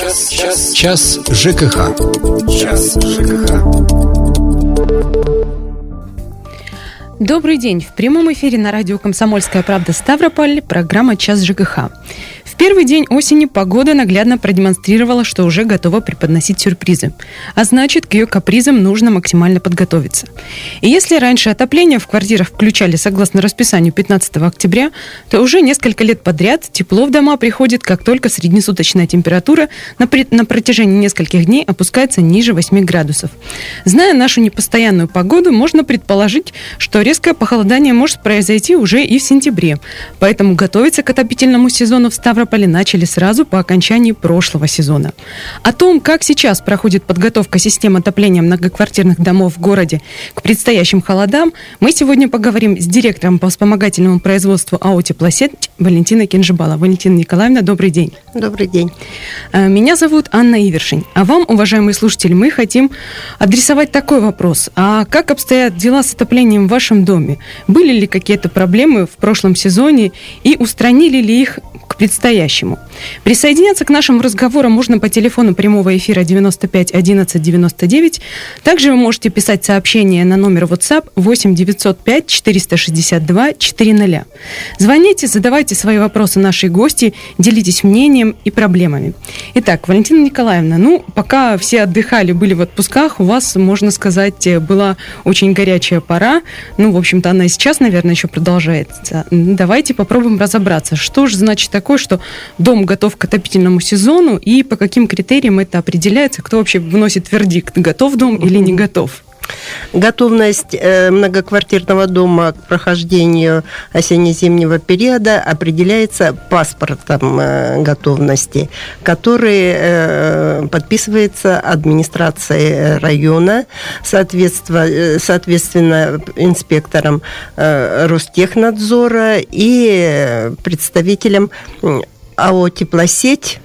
Час, час, час ЖКХ. Час ЖКХ. Добрый день. В прямом эфире на радио «Комсомольская правда» Ставрополь программа «Час ЖКХ» первый день осени погода наглядно продемонстрировала, что уже готова преподносить сюрпризы. А значит, к ее капризам нужно максимально подготовиться. И если раньше отопление в квартирах включали согласно расписанию 15 октября, то уже несколько лет подряд тепло в дома приходит, как только среднесуточная температура на, при... на протяжении нескольких дней опускается ниже 8 градусов. Зная нашу непостоянную погоду, можно предположить, что резкое похолодание может произойти уже и в сентябре. Поэтому готовиться к отопительному сезону в Ставрополе Ставрополе начали сразу по окончании прошлого сезона. О том, как сейчас проходит подготовка системы отопления многоквартирных домов в городе к предстоящим холодам, мы сегодня поговорим с директором по вспомогательному производству АО «Теплосеть» Валентиной Кинжибала. Валентина Николаевна, добрый день. Добрый день. Э, меня зовут Анна Ивершин. А вам, уважаемые слушатели, мы хотим адресовать такой вопрос. А как обстоят дела с отоплением в вашем доме? Были ли какие-то проблемы в прошлом сезоне и устранили ли их предстоящему. Присоединяться к нашим разговорам можно по телефону прямого эфира 95 11 99. Также вы можете писать сообщение на номер WhatsApp 8 905 462 400. Звоните, задавайте свои вопросы нашей гости, делитесь мнением и проблемами. Итак, Валентина Николаевна, ну, пока все отдыхали, были в отпусках, у вас, можно сказать, была очень горячая пора. Ну, в общем-то, она и сейчас, наверное, еще продолжается. Давайте попробуем разобраться, что же значит такое, что дом готов к отопительному сезону и по каким критериям это определяется, кто вообще выносит вердикт, готов дом или не готов? Готовность э, многоквартирного дома к прохождению осенне-зимнего периода определяется паспортом э, готовности, который э, подписывается администрацией района, соответственно, инспектором Ростехнадзора и представителем АО «Теплосеть»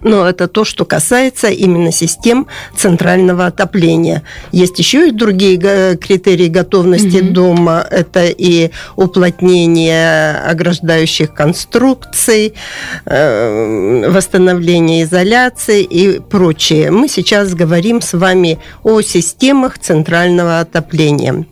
Но это то, что касается именно систем центрального отопления. Есть еще и другие критерии готовности угу. дома. Это и уплотнение ограждающих конструкций, э, восстановление изоляции и прочее. Мы сейчас говорим с вами о системах центрального отопления.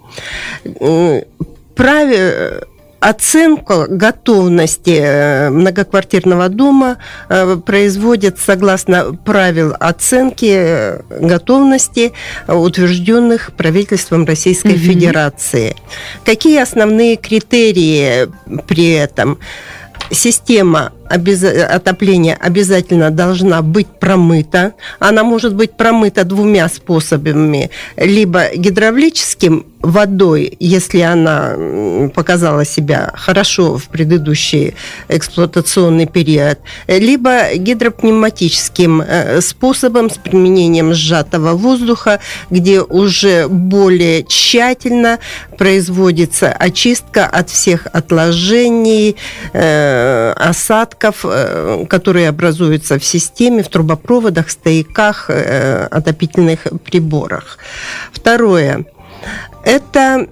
Праве Оценка готовности э, многоквартирного дома э, производят согласно правил оценки э, готовности, утвержденных правительством Российской угу. Федерации. Какие основные критерии при этом? Система обяз... отопления обязательно должна быть промыта. Она может быть промыта двумя способами. Либо гидравлическим водой, если она показала себя хорошо в предыдущий эксплуатационный период, либо гидропневматическим э, способом с применением сжатого воздуха, где уже более тщательно производится очистка от всех отложений, э, осадков, э, которые образуются в системе, в трубопроводах, стояках, отопительных приборах. Второе это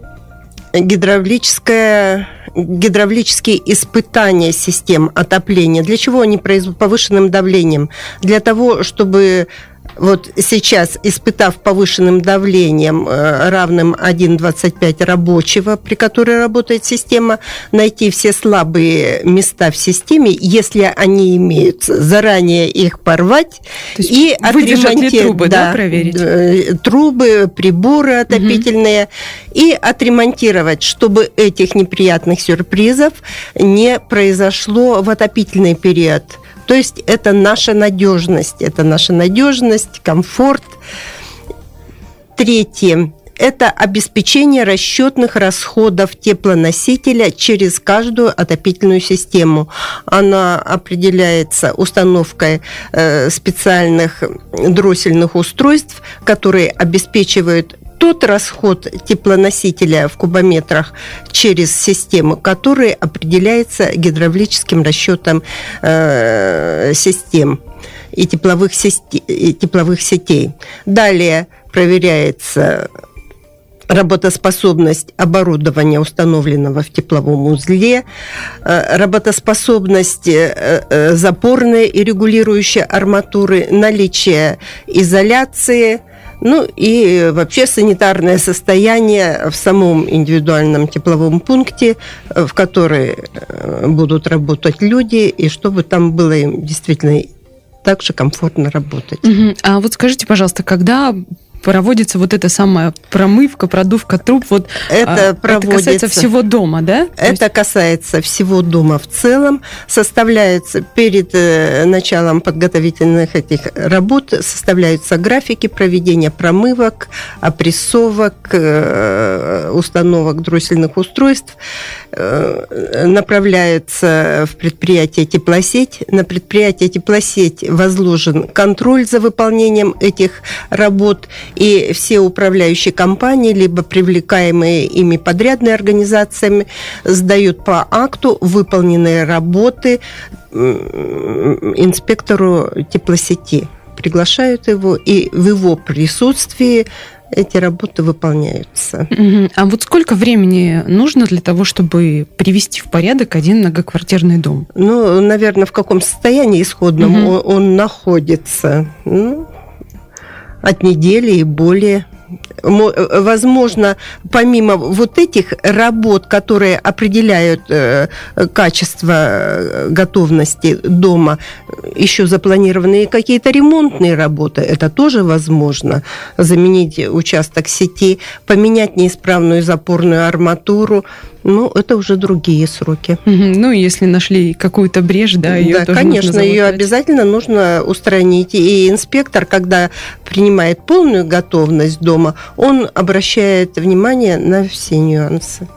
гидравлическое гидравлические испытания систем отопления. Для чего они производят повышенным давлением? Для того, чтобы вот сейчас, испытав повышенным давлением, э, равным 1,25 рабочего, при которой работает система, найти все слабые места в системе, если они имеются, заранее их порвать и отремонтировать. трубы, да, да, проверить? Э, трубы, приборы отопительные. Угу. И отремонтировать, чтобы этих неприятных сюрпризов не произошло в отопительный период. То есть это наша надежность, это наша надежность, комфорт. Третье это обеспечение расчетных расходов теплоносителя через каждую отопительную систему. Она определяется установкой э, специальных дроссельных устройств, которые обеспечивают тот расход теплоносителя в кубометрах через систему, который определяется гидравлическим расчетом э, систем и тепловых, сети, и тепловых сетей. Далее проверяется работоспособность оборудования, установленного в тепловом узле, э, работоспособность э, э, запорной и регулирующей арматуры, наличие изоляции, ну и вообще санитарное состояние в самом индивидуальном тепловом пункте, в который будут работать люди, и чтобы там было им действительно так же комфортно работать. Угу. А вот скажите, пожалуйста, когда проводится вот эта самая промывка, продувка труб. Вот, это, а, проводится, это касается всего дома, да? Это есть... касается всего дома в целом. Составляется перед э, началом подготовительных этих работ составляются графики проведения промывок, опрессовок, э, установок дроссельных устройств. Э, направляется в предприятие теплосеть. На предприятие теплосеть возложен контроль за выполнением этих работ и все управляющие компании, либо привлекаемые ими подрядные организациями, сдают по акту выполненные работы инспектору теплосети. Приглашают его, и в его присутствии эти работы выполняются. А вот сколько времени нужно для того, чтобы привести в порядок один многоквартирный дом? Ну, наверное, в каком состоянии исходном угу. он, он находится? Ну, от недели и более. Э, возможно, помимо вот этих работ, которые определяют э, качество э, готовности дома, еще запланированные какие-то ремонтные работы, это тоже возможно. Заменить участок сети, поменять неисправную запорную арматуру, ну, это уже другие сроки. Ну, если нашли какую-то брешь, да, ее да, тоже конечно, ее обязательно нужно устранить. И инспектор, когда принимает полную готовность дома, он обращает внимание на все нюансы.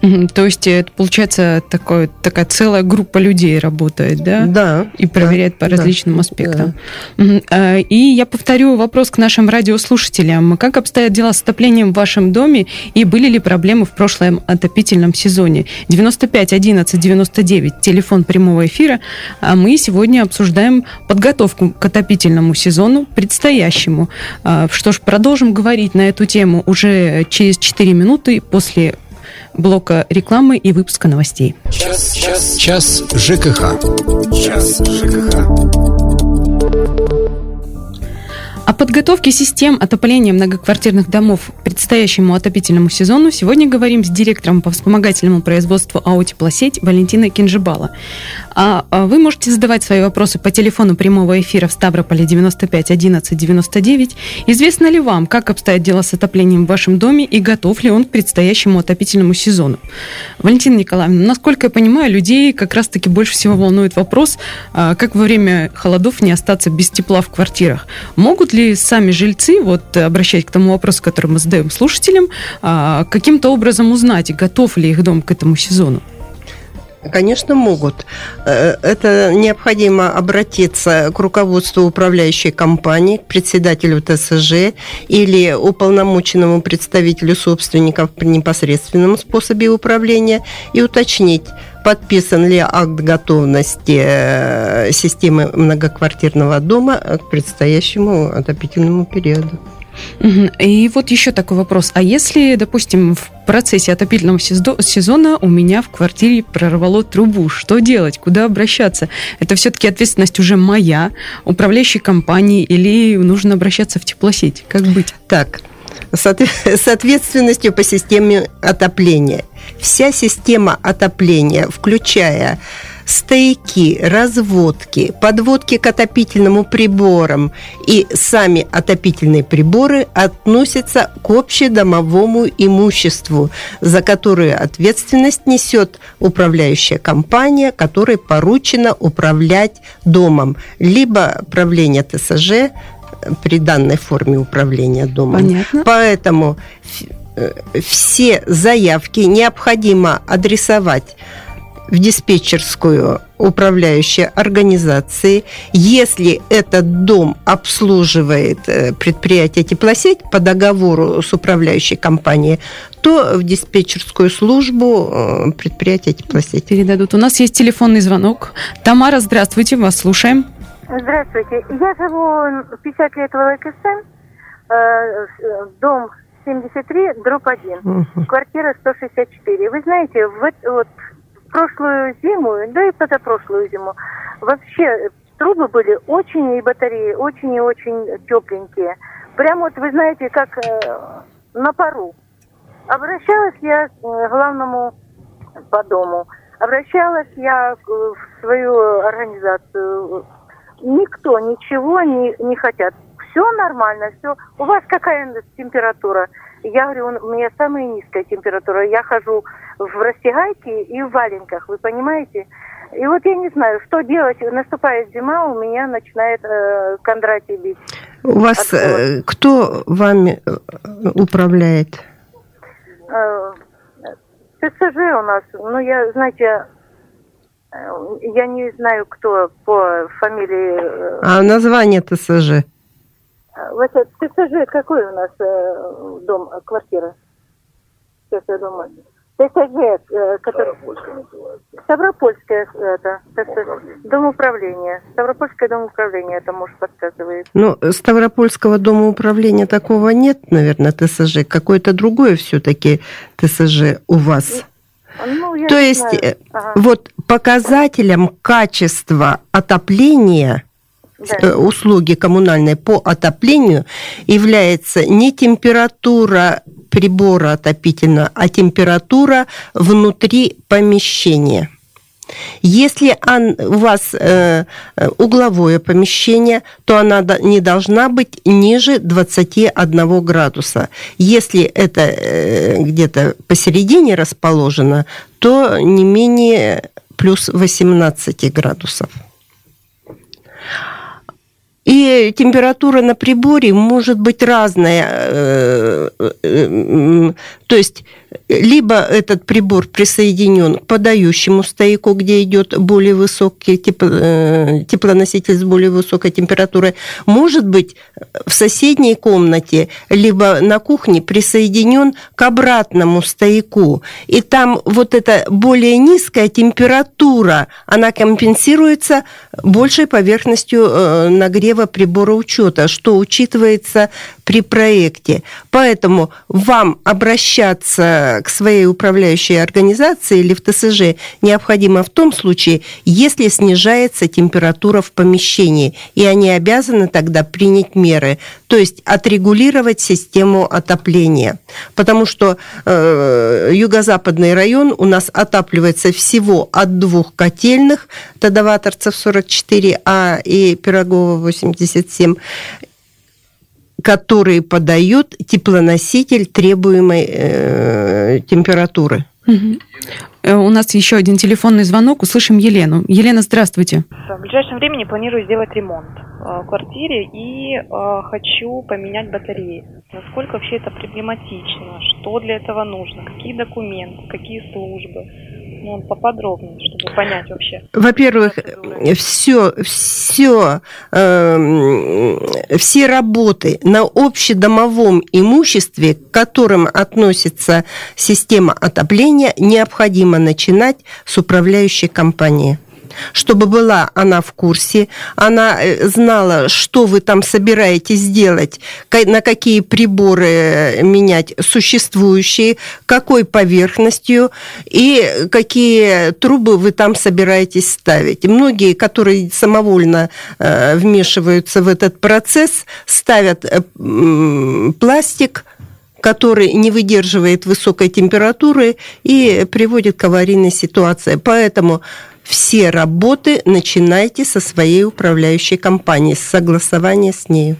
То есть это получается такое, такая целая группа людей работает, да? Да. И проверяет да, по различным да, аспектам. Да. И я повторю вопрос к нашим радиослушателям. Как обстоят дела с отоплением в вашем доме и были ли проблемы в прошлом отопительном сезоне? 95 11 99, телефон прямого эфира. А мы сегодня обсуждаем подготовку к отопительному сезону предстоящему. А, что ж, продолжим говорить на эту тему уже через 4 минуты после блока рекламы и выпуска новостей. Час, час, час ЖКХ. Час ЖКХ. О подготовке систем отопления многоквартирных домов к предстоящему отопительному сезону сегодня говорим с директором по вспомогательному производству АО «Теплосеть» Валентиной Кинжибала. А, а вы можете задавать свои вопросы по телефону прямого эфира в Ставрополе 95 11 99. Известно ли вам, как обстоят дела с отоплением в вашем доме и готов ли он к предстоящему отопительному сезону? Валентина Николаевна, насколько я понимаю, людей как раз-таки больше всего волнует вопрос, а, как во время холодов не остаться без тепла в квартирах. Могут ли сами жильцы, вот обращаясь к тому вопросу, который мы задаем слушателям, а, каким-то образом узнать, готов ли их дом к этому сезону? Конечно, могут. Э, это необходимо обратиться к руководству управляющей компании, к председателю ТСЖ или уполномоченному представителю собственников при непосредственном способе управления и уточнить, подписан ли акт готовности э, системы многоквартирного дома к предстоящему отопительному периоду. И вот еще такой вопрос. А если, допустим, в процессе отопительного сезона у меня в квартире прорвало трубу, что делать? Куда обращаться? Это все-таки ответственность уже моя, управляющей компании, или нужно обращаться в теплосеть? Как быть? Так, с ответственностью по системе отопления. Вся система отопления, включая стояки, разводки, подводки к отопительным приборам и сами отопительные приборы относятся к общедомовому имуществу, за которое ответственность несет управляющая компания, которой поручено управлять домом, либо правление ТСЖ при данной форме управления домом. Понятно. Поэтому э, все заявки необходимо адресовать в диспетчерскую управляющей организации. Если этот дом обслуживает э, предприятие теплосеть по договору с управляющей компанией, то в диспетчерскую службу э, предприятия теплосеть. Передадут. У нас есть телефонный звонок. Тамара, здравствуйте, вас слушаем. Здравствуйте. Я живу 50 лет в ЛКСМ, э, дом 73, дробь 1, угу. квартира 164. Вы знаете, в, вот, в прошлую зиму, да и позапрошлую зиму, вообще трубы были очень, и батареи очень и очень тепленькие. Прям вот, вы знаете, как э, на пару. Обращалась я к э, главному по дому. Обращалась я в свою организацию. Никто ничего не, не хотят. Все нормально, все. У вас какая температура? Я говорю, у меня самая низкая температура. Я хожу в растягайке и в валенках, вы понимаете? И вот я не знаю, что делать. Наступает зима, у меня начинает э, Кондратий бить. У вас э, кто вами э, управляет? Э, ТСЖ у нас, ну, я, знаете, э, я не знаю, кто по фамилии... Э, а название ТСЖ? Вот ТСЖ какой у нас дом, квартира? Сейчас я думаю. ТСЖ, который... Ставропольская, это, дом управления. Ставропольское дом управления, это муж подсказывает. Ну, Ставропольского дома управления такого нет, наверное, ТСЖ. Какое-то другое все-таки ТСЖ у вас. Ну, То есть, знаю. Э, ага. вот показателем качества отопления да. Э, услуги коммунальной по отоплению является не температура прибора отопительного, а температура внутри помещения. Если у вас э, угловое помещение, то она не должна быть ниже 21 градуса. Если это э, где-то посередине расположено, то не менее плюс 18 градусов. И температура на приборе может быть разная. Э, э, то есть либо этот прибор присоединен к подающему стояку, где идет более высокий тепло, э, теплоноситель с более высокой температурой, может быть в соседней комнате, либо на кухне присоединен к обратному стояку. И там вот эта более низкая температура, она компенсируется большей поверхностью э, нагрева прибора учета, что учитывается при проекте. Поэтому вам обращаться к своей управляющей организации или в ТСЖ необходимо в том случае, если снижается температура в помещении, и они обязаны тогда принять меры, то есть отрегулировать систему отопления. Потому что э, юго-западный район у нас отапливается всего от двух котельных, Тадоваторцев 44А и Пирогова 87 которые подают теплоноситель требуемой э, температуры. Угу. У нас еще один телефонный звонок. Услышим Елену. Елена, здравствуйте. В ближайшем времени планирую сделать ремонт э, в квартире и э, хочу поменять батареи. Насколько вообще это проблематично? Что для этого нужно? Какие документы? Какие службы? Ну, поподробнее, чтобы понять вообще. Во-первых, все, все, э, все работы на общедомовом имуществе, к которым относится система отопления, необходимо начинать с управляющей компании чтобы была она в курсе, она э, знала, что вы там собираетесь делать, на какие приборы э, менять существующие, какой поверхностью и какие трубы вы там собираетесь ставить. Многие, которые самовольно э, вмешиваются в этот процесс, ставят пластик, который не выдерживает высокой температуры и приводит к аварийной ситуации. Поэтому все работы начинайте со своей управляющей компании, с согласования с ней.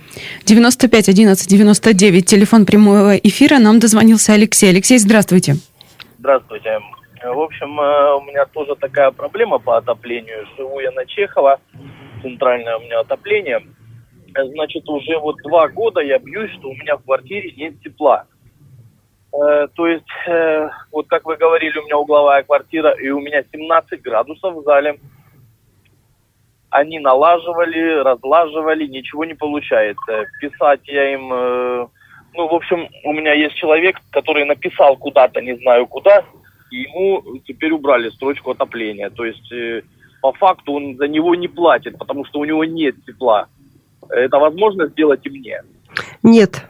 95 11 99, телефон прямого эфира. Нам дозвонился Алексей. Алексей, здравствуйте. Здравствуйте. В общем, э, у меня тоже такая проблема по отоплению. Живу я на Чехова, центральное у меня отопление. Значит, уже вот два года я бьюсь, что у меня в квартире нет тепла. Э, то есть, э, вот как вы говорили, у меня угловая квартира, и у меня 17 градусов в зале. Они налаживали, разлаживали, ничего не получается. Писать я им... Э, ну, в общем, у меня есть человек, который написал куда-то, не знаю куда, и ему теперь убрали строчку отопления. То есть, э, по факту он за него не платит, потому что у него нет тепла. Это возможно сделать и мне? Нет.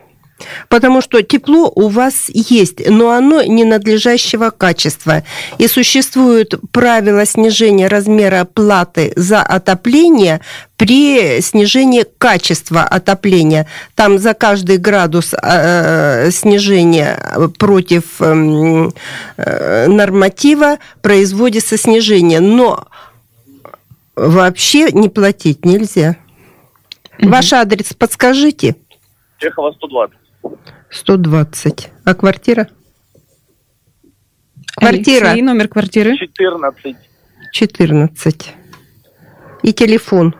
Потому что тепло у вас есть, но оно не надлежащего качества. И существуют правила снижения размера платы за отопление при снижении качества отопления. Там за каждый градус э, снижения против эм, э, норматива производится снижение. Но вообще не платить нельзя. Ваш адрес подскажите. Чехова 120. 120. А квартира? Квартира. И номер квартиры? 14. 14. И телефон.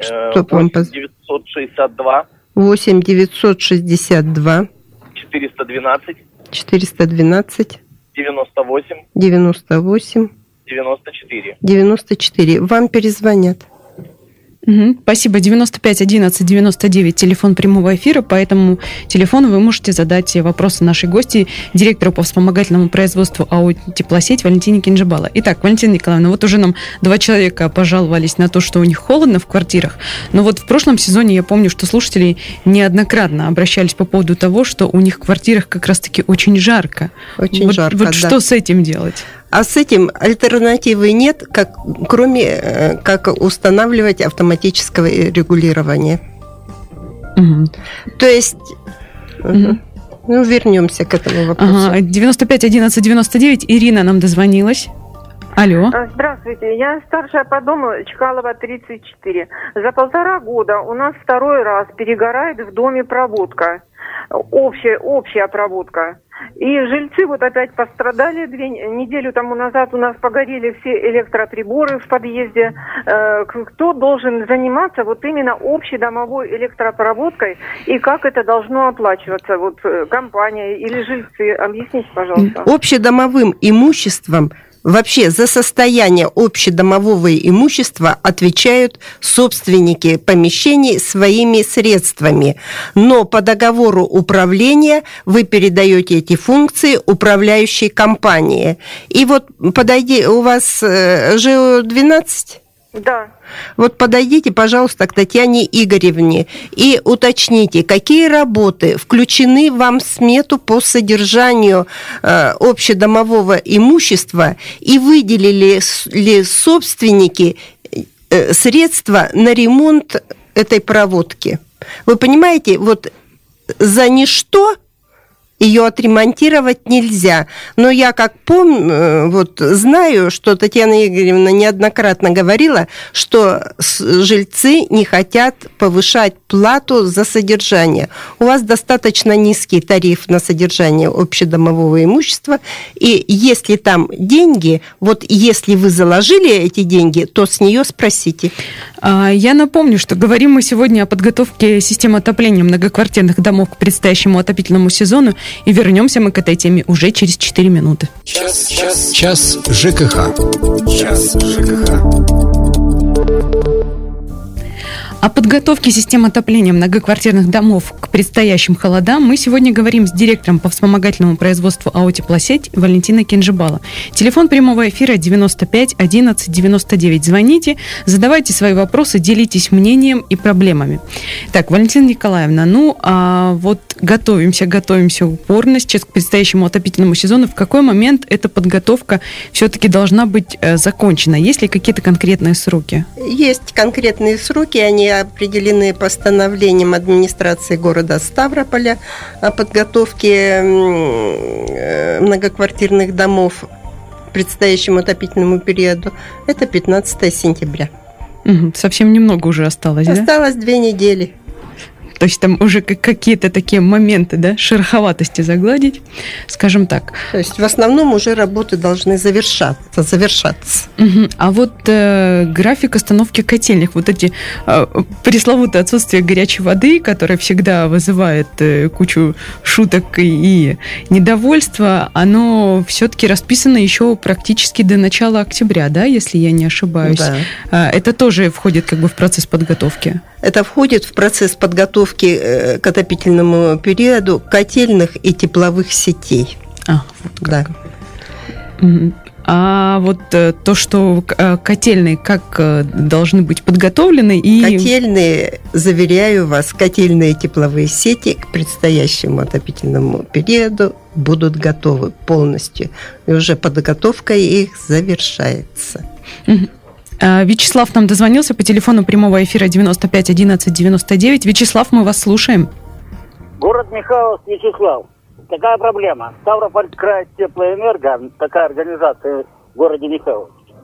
Что 8 вам 962. 8 962. 412. 412. 98. 98. 94. 94. Вам перезвонят. Угу. Спасибо. 95 11 99 телефон прямого эфира. По этому телефону вы можете задать вопросы нашей гости, директору по вспомогательному производству АО «Теплосеть» Валентине Кинжибала. Итак, Валентина Николаевна, вот уже нам два человека пожаловались на то, что у них холодно в квартирах. Но вот в прошлом сезоне я помню, что слушатели неоднократно обращались по поводу того, что у них в квартирах как раз-таки очень жарко. Очень вот, жарко, Вот да. что с этим делать? А с этим альтернативы нет, как, кроме э, как устанавливать автоматическое регулирование. Угу. То есть, угу. ну, вернемся к этому вопросу. Ага, 95 11 99, Ирина нам дозвонилась. Алло. Здравствуйте, я старшая по дому Чкалова 34. За полтора года у нас второй раз перегорает в доме проводка. Общая, общая проводка. И жильцы вот опять пострадали. Две неделю тому назад у нас погорели все электроприборы в подъезде. Кто должен заниматься вот именно общей домовой электропроводкой и как это должно оплачиваться? Вот компания или жильцы? Объясните, пожалуйста. Общедомовым имуществом Вообще за состояние общедомового имущества отвечают собственники помещений своими средствами. Но по договору управления вы передаете эти функции управляющей компании. И вот подойди, у вас ЖО-12? Да. Вот подойдите, пожалуйста, к Татьяне Игоревне и уточните, какие работы включены вам в смету по содержанию э, общедомового имущества и выделили ли собственники э, средства на ремонт этой проводки. Вы понимаете, вот за ничто ее отремонтировать нельзя. Но я как помню, вот знаю, что Татьяна Игоревна неоднократно говорила, что жильцы не хотят повышать плату за содержание. У вас достаточно низкий тариф на содержание общедомового имущества, и если там деньги, вот если вы заложили эти деньги, то с нее спросите. Я напомню, что говорим мы сегодня о подготовке системы отопления многоквартирных домов к предстоящему отопительному сезону, и вернемся мы к этой теме уже через 4 минуты. Час, час, час ЖКХ. Час ЖКХ. О подготовке систем отопления многоквартирных домов к предстоящим холодам мы сегодня говорим с директором по вспомогательному производству АО «Теплосеть» Валентиной Кинжибала. Телефон прямого эфира 95 11 99. Звоните, задавайте свои вопросы, делитесь мнением и проблемами. Так, Валентина Николаевна, ну а вот готовимся, готовимся упорно сейчас к предстоящему отопительному сезону. В какой момент эта подготовка все-таки должна быть э, закончена? Есть ли какие-то конкретные сроки? Есть конкретные сроки, они определены постановлением администрации города Ставрополя о подготовке многоквартирных домов к предстоящему отопительному периоду. Это 15 сентября. Совсем немного уже осталось, Осталось да? две недели. То есть там уже какие-то такие моменты, да, шероховатости загладить, скажем так. То есть в основном уже работы должны завершаться, завершаться. Угу. А вот э, график остановки котельных, вот эти э, пресловутое отсутствие горячей воды, которое всегда вызывает э, кучу шуток и, и недовольства, оно все-таки расписано еще практически до начала октября, да, если я не ошибаюсь. Да. Это тоже входит как бы в процесс подготовки. Это входит в процесс подготовки к отопительному периоду котельных и тепловых сетей. А, вот да. А вот э, то, что э, котельные как э, должны быть подготовлены и... Котельные, заверяю вас, котельные тепловые сети к предстоящему отопительному периоду будут готовы полностью. И уже подготовка их завершается. А, Вячеслав нам дозвонился по телефону прямого эфира 95 11 99. Вячеслав, мы вас слушаем. Город Михайловск, Вячеслав. Такая проблема. Ставрополь край теплоэнерго, такая организация в городе Михайловске,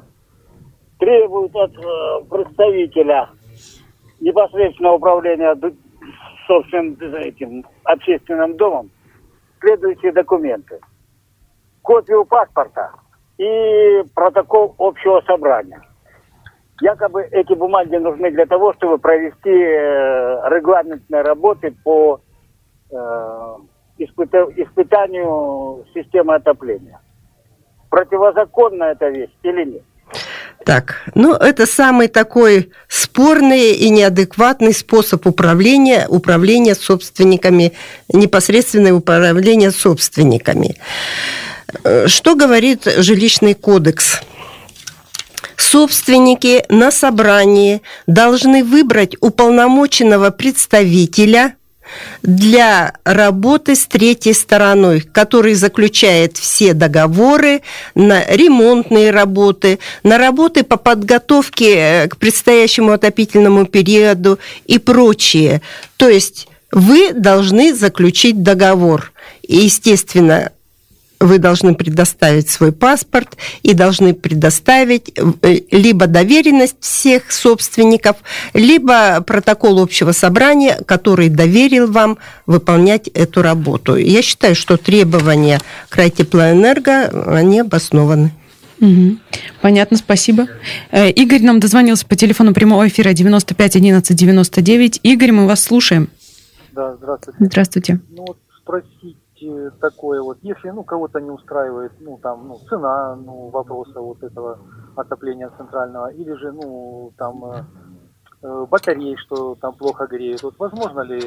требует от э, представителя непосредственного управления собственным этим общественным домом следующие документы. Копию паспорта и протокол общего собрания. Якобы эти бумаги нужны для того, чтобы провести э, регламентные работы по э, испыта- испытанию системы отопления. Противозаконна эта вещь или нет? Так, ну это самый такой спорный и неадекватный способ управления, управления собственниками, непосредственное управление собственниками. Э, что говорит жилищный кодекс? Собственники на собрании должны выбрать уполномоченного представителя – для работы с третьей стороной, который заключает все договоры на ремонтные работы, на работы по подготовке э, к предстоящему отопительному периоду и прочее. То есть вы должны заключить договор. И, естественно, вы должны предоставить свой паспорт и должны предоставить э, либо доверенность всех собственников, либо протокол общего собрания, который доверил вам выполнять эту работу. Я считаю, что требования Крайтеплоэнерго, они обоснованы. Угу. Понятно, спасибо. Э, Игорь нам дозвонился по телефону прямого эфира 95 11 99. Игорь, мы вас слушаем. Да, здравствуйте. Здравствуйте. Ну вот спросить такое вот, если ну кого-то не устраивает, ну там, ну цена, ну вопроса вот этого отопления центрального, или же ну там э, э, батареи, что там плохо греют, вот возможно ли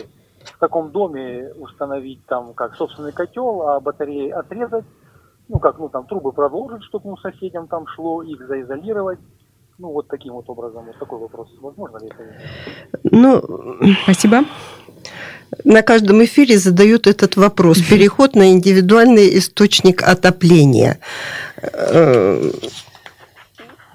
в таком доме установить там как собственный котел, а батареи отрезать, ну как, ну там трубы продолжить, чтобы ну, соседям там шло, их заизолировать, ну, вот таким вот образом. Вот такой вопрос. Возможно ли это? Ну, спасибо на каждом эфире задают этот вопрос. Переход на индивидуальный источник отопления. Э,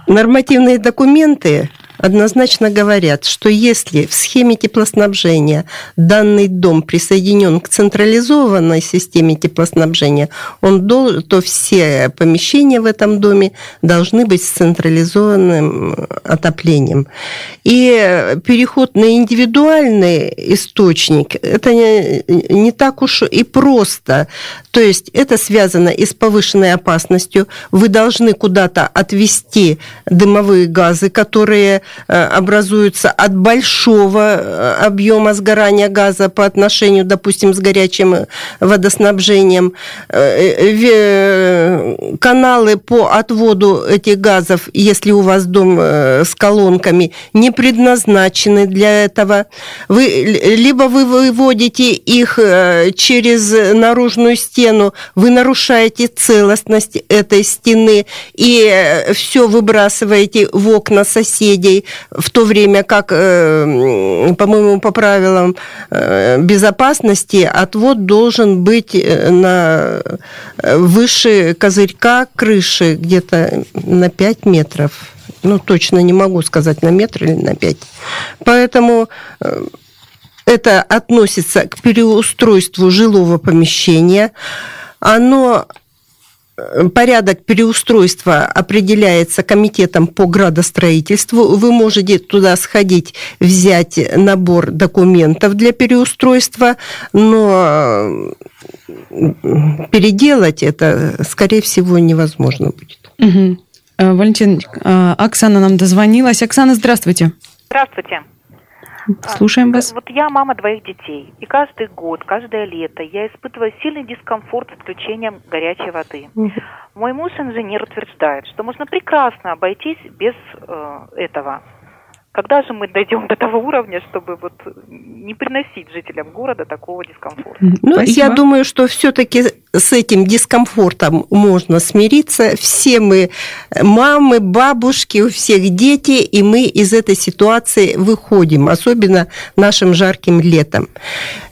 нормативные документы однозначно говорят, что если в схеме теплоснабжения данный дом присоединен к централизованной системе теплоснабжения, он должен, то все помещения в этом доме должны быть с централизованным отоплением. И переход на индивидуальный источник, это не, не так уж и просто. То есть это связано и с повышенной опасностью. Вы должны куда-то отвести дымовые газы, которые Э, образуются от большого э, объема сгорания газа по отношению, допустим, с горячим водоснабжением. Э, каналы по отводу этих газов, если у вас дом с колонками, не предназначены для этого. Вы, либо вы выводите их через наружную стену, вы нарушаете целостность этой стены и все выбрасываете в окна соседей в то время как, э, по-моему, по правилам э, безопасности отвод должен быть э, на выше козырька крыши где-то на 5 метров. Ну, точно не могу сказать, на метр или на 5. Поэтому это относится к переустройству жилого помещения. Оно порядок переустройства определяется комитетом по градостроительству. Вы можете туда сходить, взять набор документов для переустройства, но переделать это, скорее всего, невозможно будет. Угу. Валентин, э, Оксана нам дозвонилась. Оксана, здравствуйте. Здравствуйте. Слушаем вас. Вот я мама двоих детей, и каждый год, каждое лето я испытываю сильный дискомфорт с включением горячей воды. Мой муж инженер утверждает, что можно прекрасно обойтись без э, этого. Когда же мы дойдем до того уровня, чтобы вот не приносить жителям города такого дискомфорта? Ну, Спасибо. я думаю, что все-таки с этим дискомфортом можно смириться. Все мы мамы, бабушки, у всех дети, и мы из этой ситуации выходим, особенно нашим жарким летом.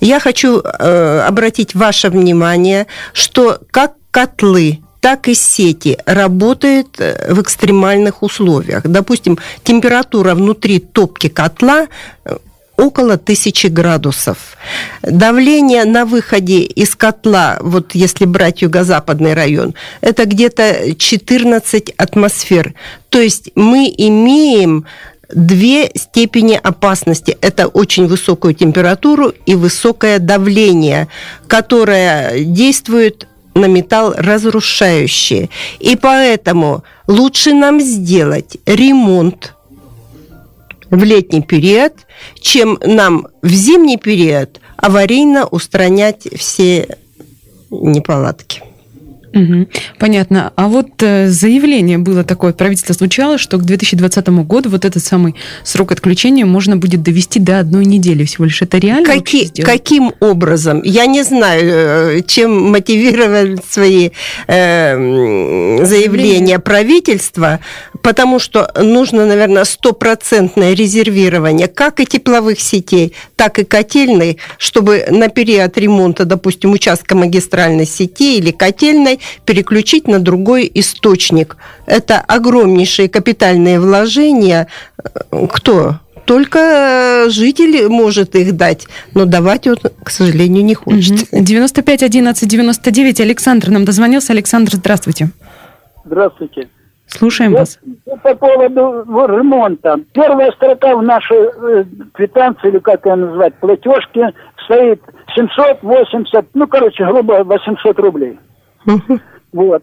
Я хочу э, обратить ваше внимание, что как котлы так и сети работают э, в экстремальных условиях. Допустим, температура внутри топки котла э, около тысячи градусов. Давление на выходе из котла, вот если брать юго-западный район, это где-то 14 атмосфер. То есть мы имеем две степени опасности. Это очень высокую температуру и высокое давление, которое действует на металл разрушающие. И поэтому лучше нам сделать ремонт в летний период, чем нам в зимний период аварийно устранять все неполадки. Угу, понятно. А вот э, заявление было такое, правительство звучало, что к 2020 году вот этот самый срок отключения можно будет довести до одной недели всего лишь. Это реально? Каки, каким образом? Я не знаю, э, чем мотивировали свои э, заявления правительства, потому что нужно, наверное, стопроцентное резервирование как и тепловых сетей, так и котельной, чтобы на период ремонта, допустим, участка магистральной сети или котельной переключить на другой источник. Это огромнейшие капитальные вложения. Кто? Только житель может их дать, но давать он, к сожалению, не хочет. 95 11 99 Александр нам дозвонился. Александр, здравствуйте. Здравствуйте. Слушаем вас. По поводу ремонта. Первая строка в нашей э, квитанции, или как ее назвать, платежке, стоит 780, ну, короче, грубо 800 рублей. Вот.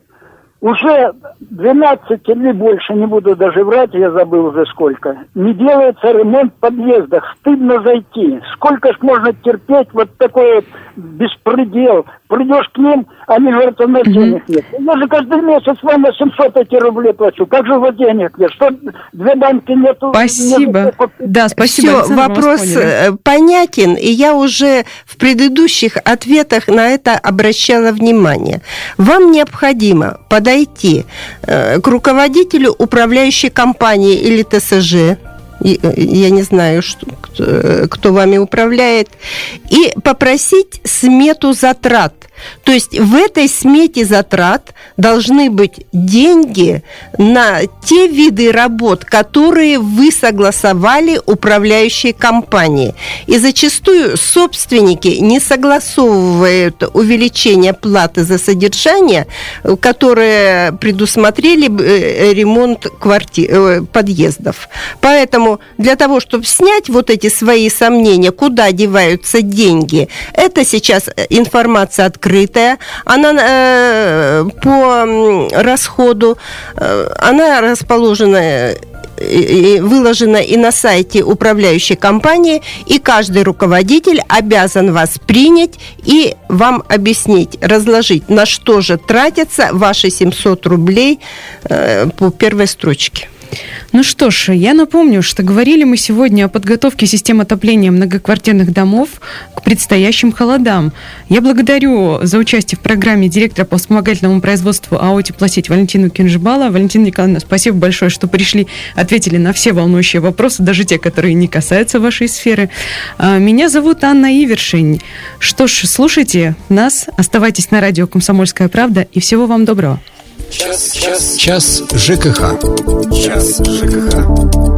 Уже 12 или больше, не буду даже врать, я забыл уже сколько, не делается ремонт в подъездах. Стыдно зайти. Сколько ж можно терпеть вот такой вот беспредел. Придешь к ним, они говорят, у нас денег нет. Я же каждый месяц вам 800 эти рублей плачу. Как же у вас денег нет? Что, две банки нету? Спасибо. Нету, да, спасибо. Все, вопрос э, понятен, и я уже в предыдущих ответах на это обращала внимание. Вам необходимо подойти э, к руководителю управляющей компании или ТСЖ, я не знаю, что, кто, кто вами управляет, и попросить смету затрат. То есть в этой смете затрат должны быть деньги на те виды работ, которые вы согласовали управляющей компании. И зачастую собственники не согласовывают увеличение платы за содержание, которое предусмотрели э, ремонт квартир, э, подъездов. Поэтому для того, чтобы снять вот эти свои сомнения, куда деваются деньги, это сейчас информация открытая, она э, по расходу, э, она расположена и выложена и на сайте управляющей компании, и каждый руководитель обязан вас принять и вам объяснить, разложить, на что же тратятся ваши 700 рублей э, по первой строчке. Ну что ж, я напомню, что говорили мы сегодня о подготовке систем отопления многоквартирных домов к предстоящим холодам. Я благодарю за участие в программе директора по вспомогательному производству АО «Теплосеть» Валентину Кинжбала. Валентина Николаевна, спасибо большое, что пришли, ответили на все волнующие вопросы, даже те, которые не касаются вашей сферы. А, меня зовут Анна Ивершин. Что ж, слушайте нас, оставайтесь на радио «Комсомольская правда» и всего вам доброго. Час, час, час ЖКХ. Час ЖКХ.